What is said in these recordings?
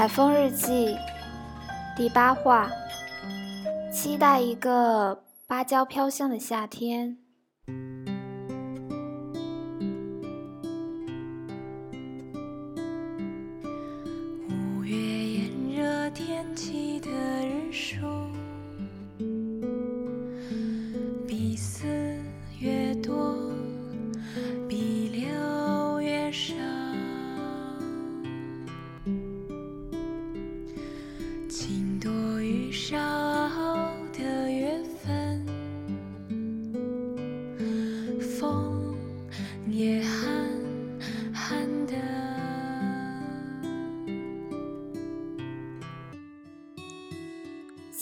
海风日记第八话：期待一个芭蕉飘香的夏天。五月炎热天气的日数，比四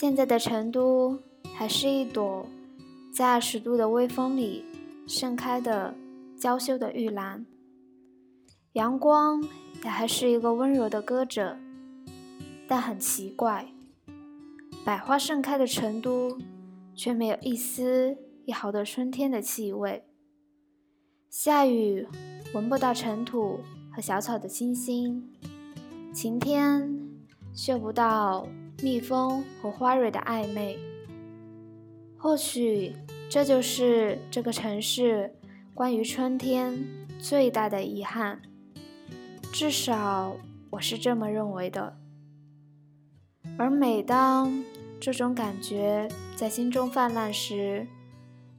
现在的成都还是一朵在二十度的微风里盛开的娇羞的玉兰，阳光也还是一个温柔的歌者。但很奇怪，百花盛开的成都却没有一丝一毫的春天的气味。下雨闻不到尘土和小草的清新，晴天嗅不到蜜蜂和花蕊的暧昧。或许这就是这个城市关于春天最大的遗憾，至少我是这么认为的。而每当这种感觉在心中泛滥时，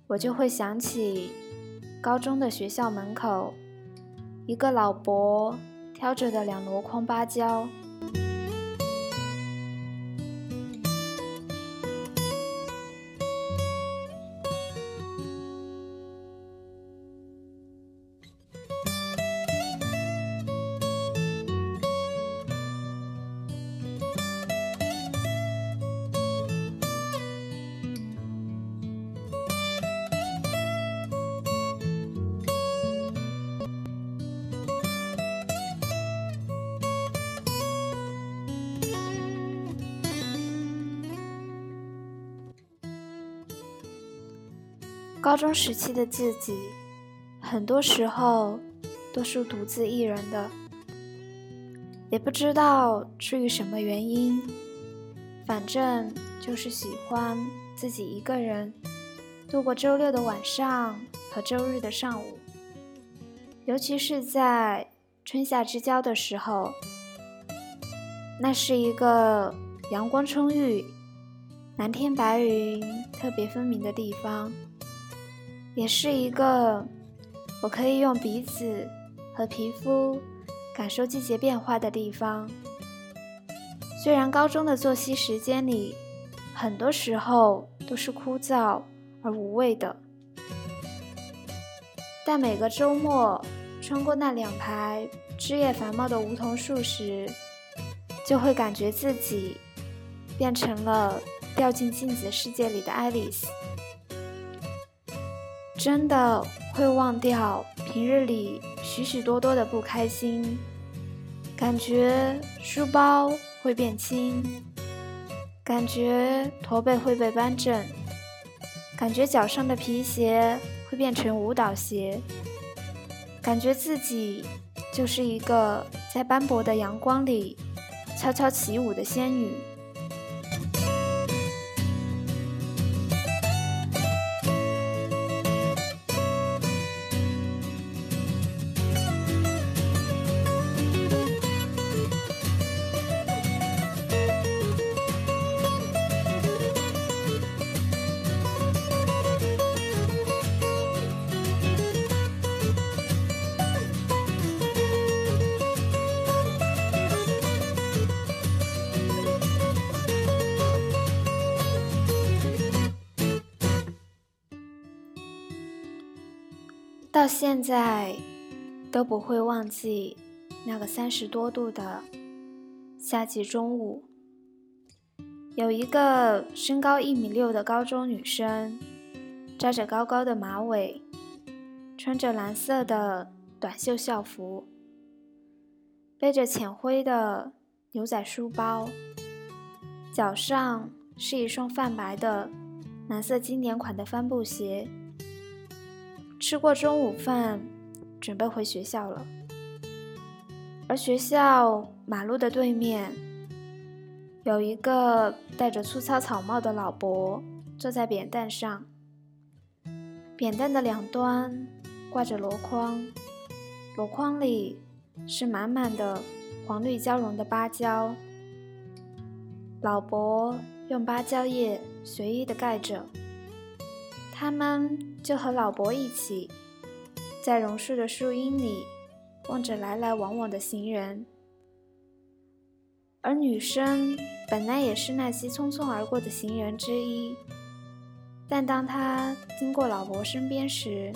我就会想起高中的学校门口，一个老伯挑着的两箩筐芭蕉。高中时期的自己，很多时候都是独自一人的，也不知道出于什么原因，反正就是喜欢自己一个人度过周六的晚上和周日的上午，尤其是在春夏之交的时候，那是一个阳光充裕、蓝天白云特别分明的地方。也是一个我可以用鼻子和皮肤感受季节变化的地方。虽然高中的作息时间里，很多时候都是枯燥而无味的，但每个周末穿过那两排枝叶繁茂的梧桐树时，就会感觉自己变成了掉进镜子世界里的爱丽丝。真的会忘掉平日里许许多多的不开心，感觉书包会变轻，感觉驼背会被扳正，感觉脚上的皮鞋会变成舞蹈鞋，感觉自己就是一个在斑驳的阳光里悄悄起舞的仙女。到现在都不会忘记那个三十多度的夏季中午，有一个身高一米六的高中女生，扎着高高的马尾，穿着蓝色的短袖校服，背着浅灰的牛仔书包，脚上是一双泛白的蓝色经典款的帆布鞋。吃过中午饭，准备回学校了。而学校马路的对面有一个戴着粗糙草帽的老伯坐在扁担上，扁担的两端挂着箩筐，箩筐里是满满的黄绿交融的芭蕉。老伯用芭蕉叶随意的盖着，他们就和老伯一起，在榕树的树荫里望着来来往往的行人。而女生本来也是那些匆匆而过的行人之一，但当她经过老伯身边时，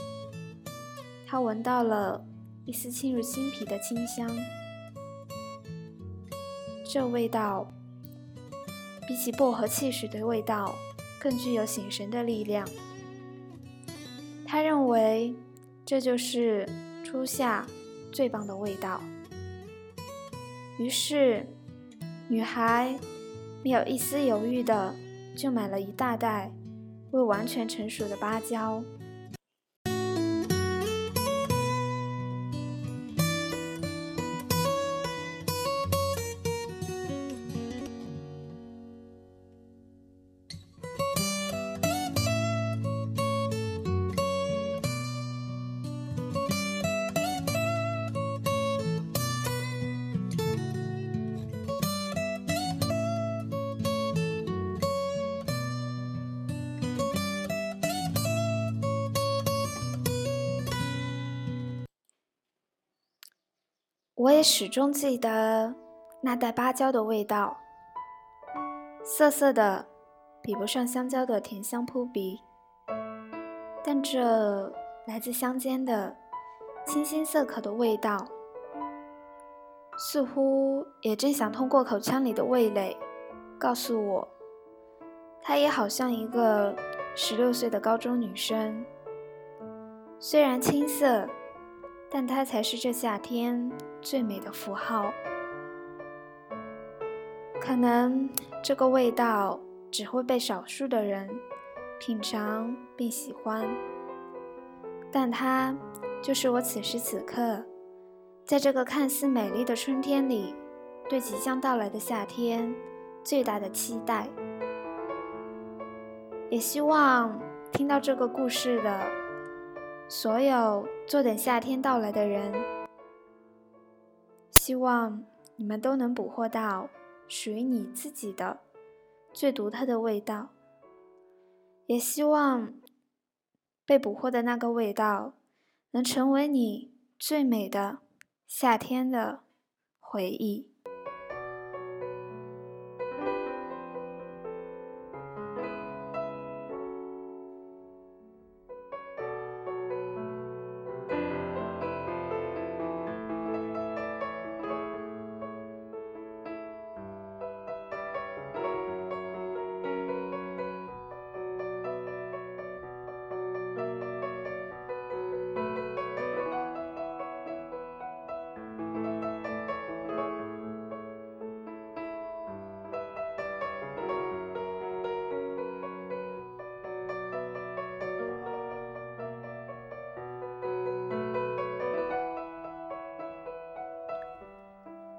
她闻到了一丝沁入心脾的清香。这味道比起薄荷汽水的味道更具有醒神的力量。他认为这就是初夏最棒的味道。于是。女孩没有一丝犹豫的就买了一大袋未完全成熟的芭蕉。我也始终记得那袋芭蕉的味道，涩涩的，比不上香蕉的甜香扑鼻，但这来自乡间的清新涩口的味道，似乎也正想通过口腔里的味蕾告诉我，她也好像一个十六岁的高中女生，虽然青涩。但它才是这夏天最美的符号。可能这个味道只会被少数的人品尝并喜欢，但它就是我此时此刻，在这个看似美丽的春天里，对即将到来的夏天最大的期待。也希望听到这个故事的。所有坐等夏天到来的人，希望你们都能捕获到属于你自己的最独特的味道。也希望被捕获的那个味道，能成为你最美的夏天的回忆。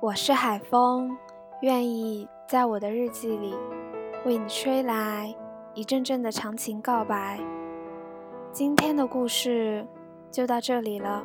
我是海风，愿意在我的日记里为你吹来一阵阵的长情告白。今天的故事就到这里了。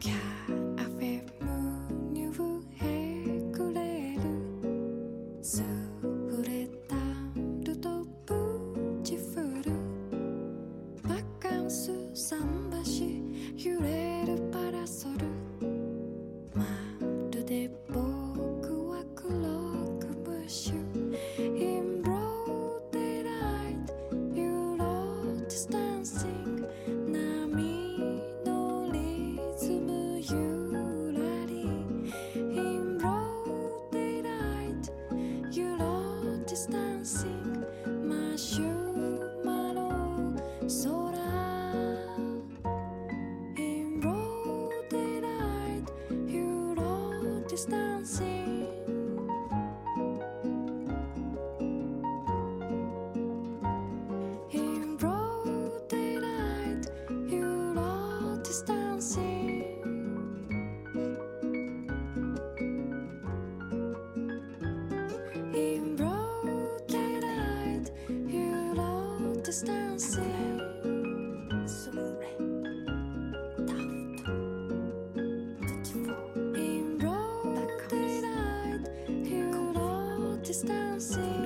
cat. distancing crystal.